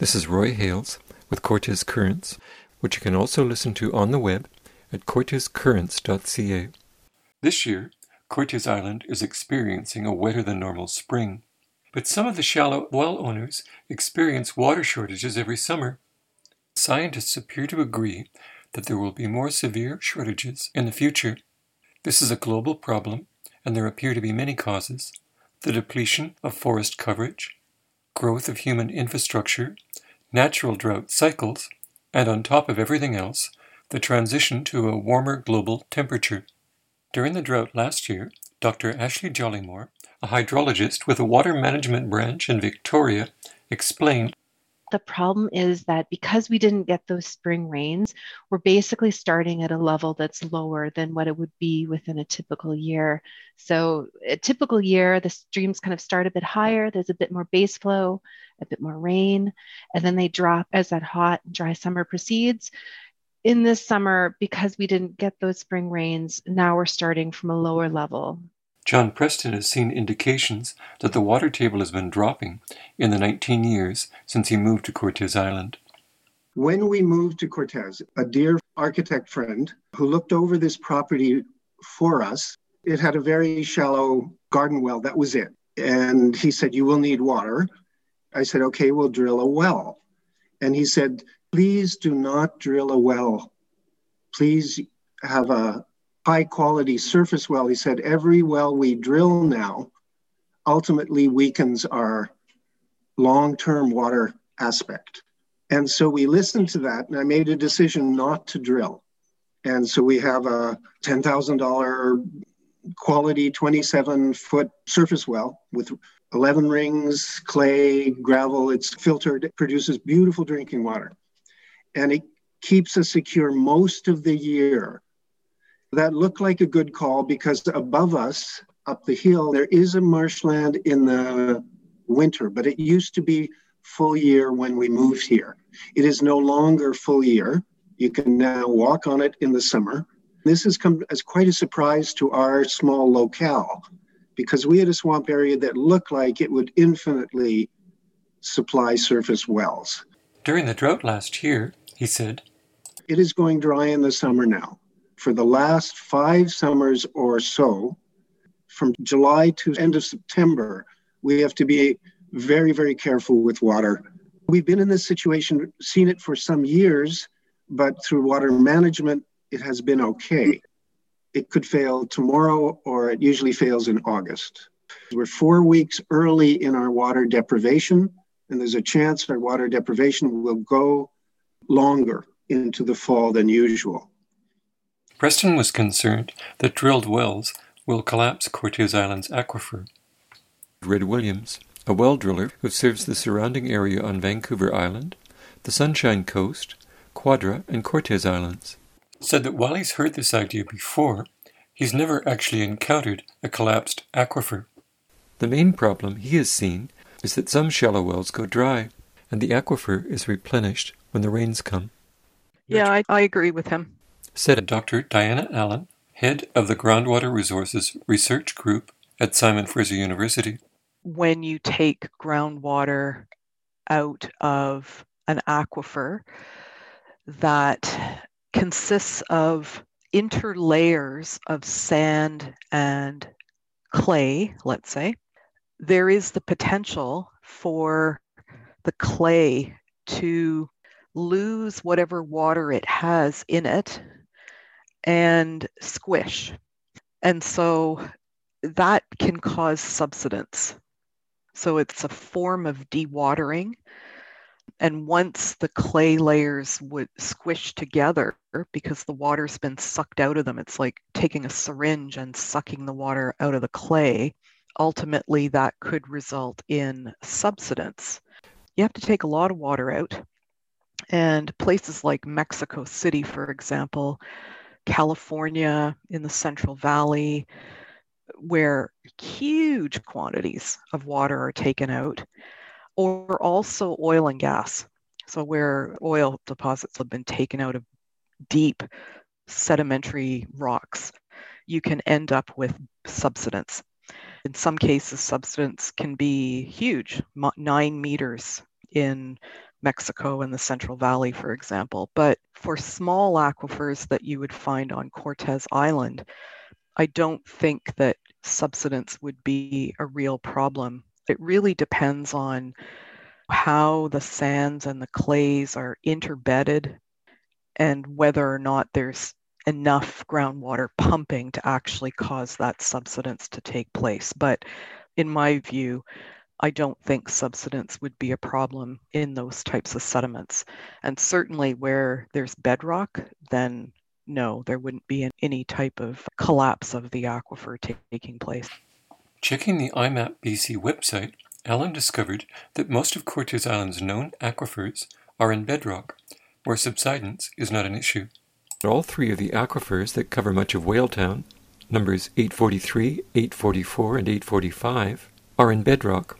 This is Roy Hales with Cortes Currents, which you can also listen to on the web at cortescurrents.ca. This year, Cortes Island is experiencing a wetter than normal spring, but some of the shallow well owners experience water shortages every summer. Scientists appear to agree that there will be more severe shortages in the future. This is a global problem, and there appear to be many causes the depletion of forest coverage, growth of human infrastructure, natural drought cycles, and on top of everything else, the transition to a warmer global temperature. During the drought last year, Dr. Ashley Jollymore, a hydrologist with a water management branch in Victoria, explained the problem is that because we didn't get those spring rains, we're basically starting at a level that's lower than what it would be within a typical year. So, a typical year, the streams kind of start a bit higher, there's a bit more base flow, a bit more rain, and then they drop as that hot, dry summer proceeds. In this summer, because we didn't get those spring rains, now we're starting from a lower level. John Preston has seen indications that the water table has been dropping in the 19 years since he moved to Cortes Island. When we moved to Cortes, a dear architect friend who looked over this property for us, it had a very shallow garden well. That was it. And he said, You will need water. I said, Okay, we'll drill a well. And he said, Please do not drill a well. Please have a high quality surface well. He said every well we drill now ultimately weakens our long term water aspect. And so we listened to that, and I made a decision not to drill. And so we have a $10,000 quality 27 foot surface well with 11 rings, clay, gravel. It's filtered, it produces beautiful drinking water. And it keeps us secure most of the year that looked like a good call because above us, up the hill, there is a marshland in the winter, but it used to be full year when we moved here. It is no longer full year. You can now walk on it in the summer. This has come as quite a surprise to our small locale because we had a swamp area that looked like it would infinitely supply surface wells. During the drought last year, he said, It is going dry in the summer now for the last five summers or so, from July to end of September, we have to be very, very careful with water. We've been in this situation, seen it for some years, but through water management, it has been okay. It could fail tomorrow, or it usually fails in August. We're four weeks early in our water deprivation, and there's a chance our water deprivation will go longer into the fall than usual. Preston was concerned that drilled wells will collapse Cortes Island's aquifer. Red Williams, a well driller who serves the surrounding area on Vancouver Island, the Sunshine Coast, Quadra, and Cortes Islands, said that while he's heard this idea before, he's never actually encountered a collapsed aquifer. The main problem he has seen is that some shallow wells go dry, and the aquifer is replenished when the rains come. Yeah, I, I agree with him said Dr. Diana Allen, head of the Groundwater Resources Research Group at Simon Fraser University. When you take groundwater out of an aquifer that consists of interlayers of sand and clay, let's say, there is the potential for the clay to lose whatever water it has in it and squish. And so that can cause subsidence. So it's a form of dewatering. And once the clay layers would squish together because the water's been sucked out of them, it's like taking a syringe and sucking the water out of the clay. Ultimately, that could result in subsidence. You have to take a lot of water out. And places like Mexico City, for example, California, in the Central Valley, where huge quantities of water are taken out, or also oil and gas. So, where oil deposits have been taken out of deep sedimentary rocks, you can end up with subsidence. In some cases, subsidence can be huge, nine meters in Mexico and the Central Valley, for example. But for small aquifers that you would find on Cortes Island, I don't think that subsidence would be a real problem. It really depends on how the sands and the clays are interbedded and whether or not there's enough groundwater pumping to actually cause that subsidence to take place. But in my view, I don't think subsidence would be a problem in those types of sediments. And certainly where there's bedrock, then no, there wouldn't be any type of collapse of the aquifer taking place. Checking the IMAP BC website, Allen discovered that most of Cortes Island's known aquifers are in bedrock, where subsidence is not an issue. All three of the aquifers that cover much of Whaletown, numbers 843, 844, and 845, are in bedrock.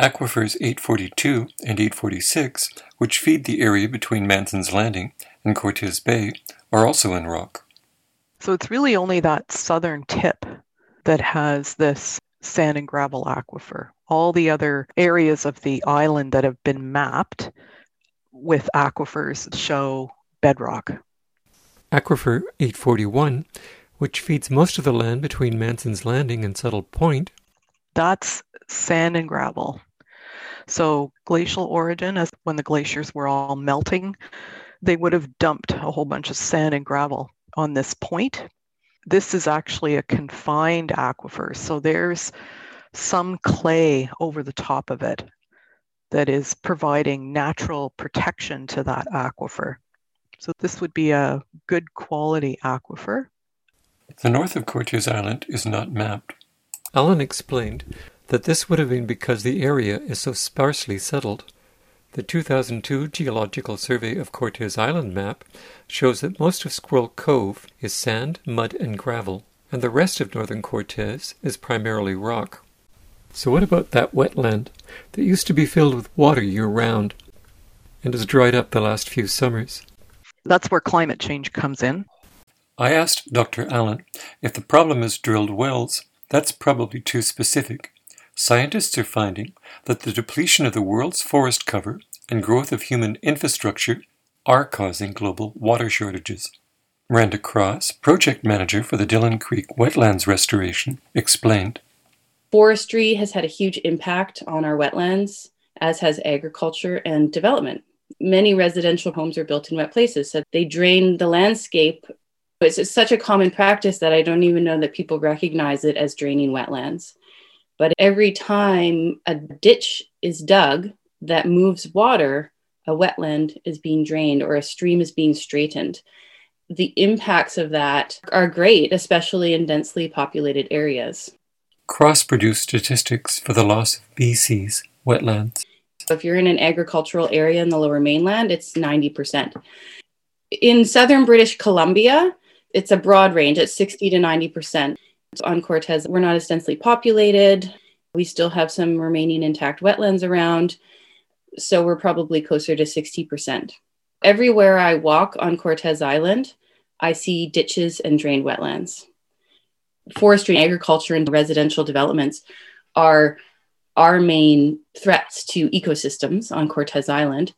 Aquifers 842 and 846, which feed the area between Manson's Landing and Cortes Bay, are also in rock. So it's really only that southern tip that has this sand and gravel aquifer. All the other areas of the island that have been mapped with aquifers show bedrock. Aquifer 841, which feeds most of the land between Manson's Landing and Sutil Point. That's sand and gravel. So, glacial origin, as when the glaciers were all melting, they would have dumped a whole bunch of sand and gravel on this point. This is actually a confined aquifer. So, there's some clay over the top of it that is providing natural protection to that aquifer. So this would be a good quality aquifer. The north of Cortes Island is not mapped. Allen explained that this would have been because the area is so sparsely settled. The 2002 Geological Survey of Cortes Island map shows that most of Squirrel Cove is sand, mud, and gravel, and the rest of northern Cortes is primarily rock. So, what about that wetland that used to be filled with water year round and has dried up the last few summers? That's where climate change comes in. I asked Dr. Allen if the problem is drilled wells. That's probably too specific. Scientists are finding that the depletion of the world's forest cover and growth of human infrastructure are causing global water shortages. Miranda Cross, project manager for the Dillon Creek Wetlands Restoration, explained forestry has had a huge impact on our wetlands, as has agriculture and development. Many residential homes are built in wet places, so they drain the landscape. It's, such a common practice that I don't even know that people recognize it as draining wetlands. But every time a ditch is dug that moves water, a wetland is being drained or a stream is being straightened. The impacts of that are great, especially in densely populated areas cross-produce statistics for the loss of BC's wetlands. If you're in an agricultural area in the lower mainland, it's 90%. In southern British Columbia, it's a broad range, it's 60 to 90%. On Cortes, we're not as densely populated. We still have some remaining intact wetlands around. So we're probably closer to 60%. Everywhere I walk on Cortes Island, I see ditches and drained wetlands forestry, agriculture, and residential developments are our main threats to ecosystems on Cortes Island.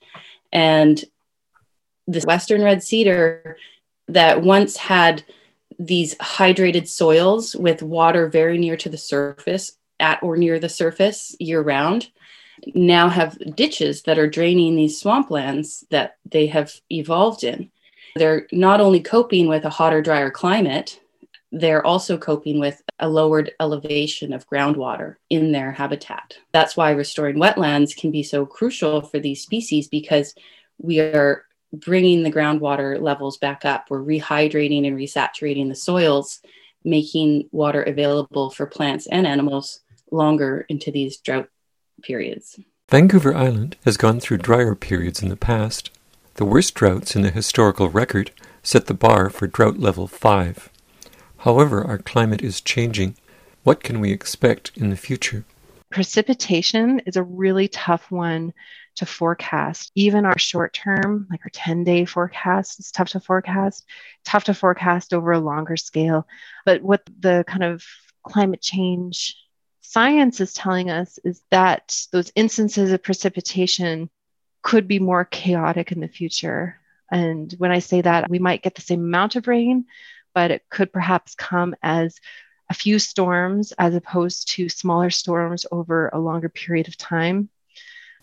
And the Western red cedar that once had these hydrated soils with water very near to the surface, at or near the surface year round, now have ditches that are draining these swamplands that they have evolved in. They're not only coping with a hotter, drier climate, they're also coping with a lowered elevation of groundwater in their habitat. That's why restoring wetlands can be so crucial for these species because we are bringing the groundwater levels back up. We're rehydrating and resaturating the soils, making water available for plants and animals longer into these drought periods. Vancouver Island has gone through drier periods in the past. The worst droughts in the historical record set the bar for drought level 5. However, our climate is changing. What can we expect in the future? Precipitation is a really tough one to forecast. Even our short term, like our 10 day forecast, is tough to forecast, tough to forecast over a longer scale. But what the kind of climate change science is telling us is that those instances of precipitation could be more chaotic in the future. And when I say that, we might get the same amount of rain, but it could perhaps come as a few storms as opposed to smaller storms over a longer period of time.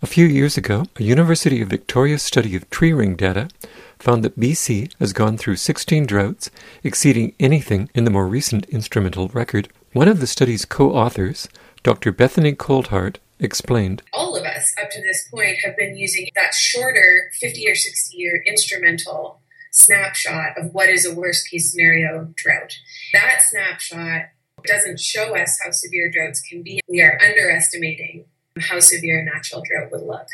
A few years ago, a University of Victoria study of tree ring data found that BC has gone through 16 droughts, exceeding anything in the more recent instrumental record. One of the study's co authors, Dr. Bethany Coulthard, explained. All of us up to this point have been using that shorter 50 or 60 year instrumental snapshot of what is a worst case scenario drought. That snapshot doesn't show us how severe droughts can be. We are underestimating how severe a natural drought would look.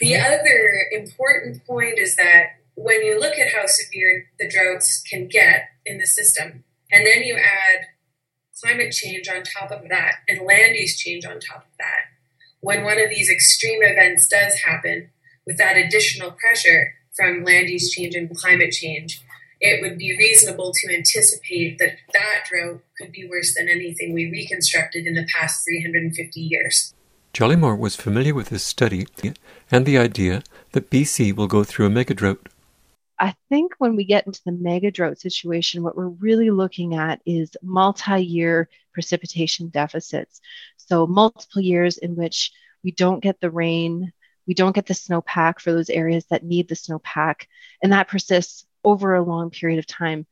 The other important point is that when you look at how severe the droughts can get in the system, and then you add climate change on top of that and land use change on top of that, when one of these extreme events does happen with that additional pressure from land use change and climate change, it would be reasonable to anticipate that that drought could be worse than anything we reconstructed in the past 350 years. Jollymore was familiar with this study and the idea that BC will go through a megadrought. I think when we get into the mega drought situation, what we're really looking at is multi year precipitation deficits. So, multiple years in which we don't get the rain, we don't get the snowpack for those areas that need the snowpack, and that persists over a long period of time.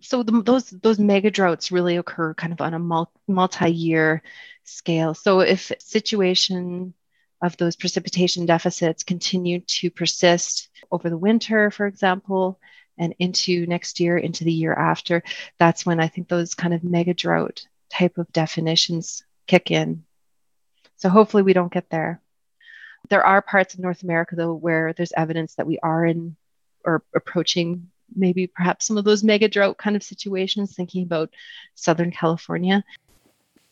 So the, those those mega droughts really occur kind of on a multi year scale. So if situation of those precipitation deficits continue to persist over the winter, for example, and into next year, into the year after, that's when I think those kind of mega drought type of definitions kick in. So hopefully we don't get there. There are parts of North America, though, where there's evidence that we are in or approaching maybe perhaps some of those mega drought kind of situations, thinking about Southern California.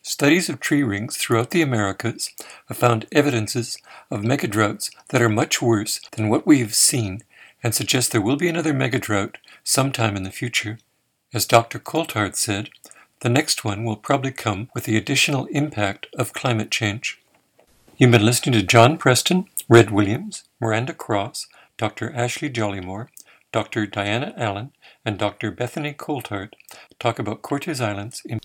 Studies of tree rings throughout the Americas have found evidences of megadroughts that are much worse than what we have seen and suggest there will be another megadrought sometime in the future. As Dr. Coulthard said, the next one will probably come with the additional impact of climate change. You've been listening to John Preston, Red Williams, Miranda Cross, Dr. Ashley Jollymore, Dr. Diana Allen, and Dr. Bethany Coulthard talk about Cortes Islands in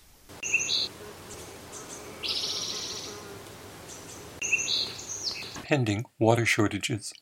pending water shortages.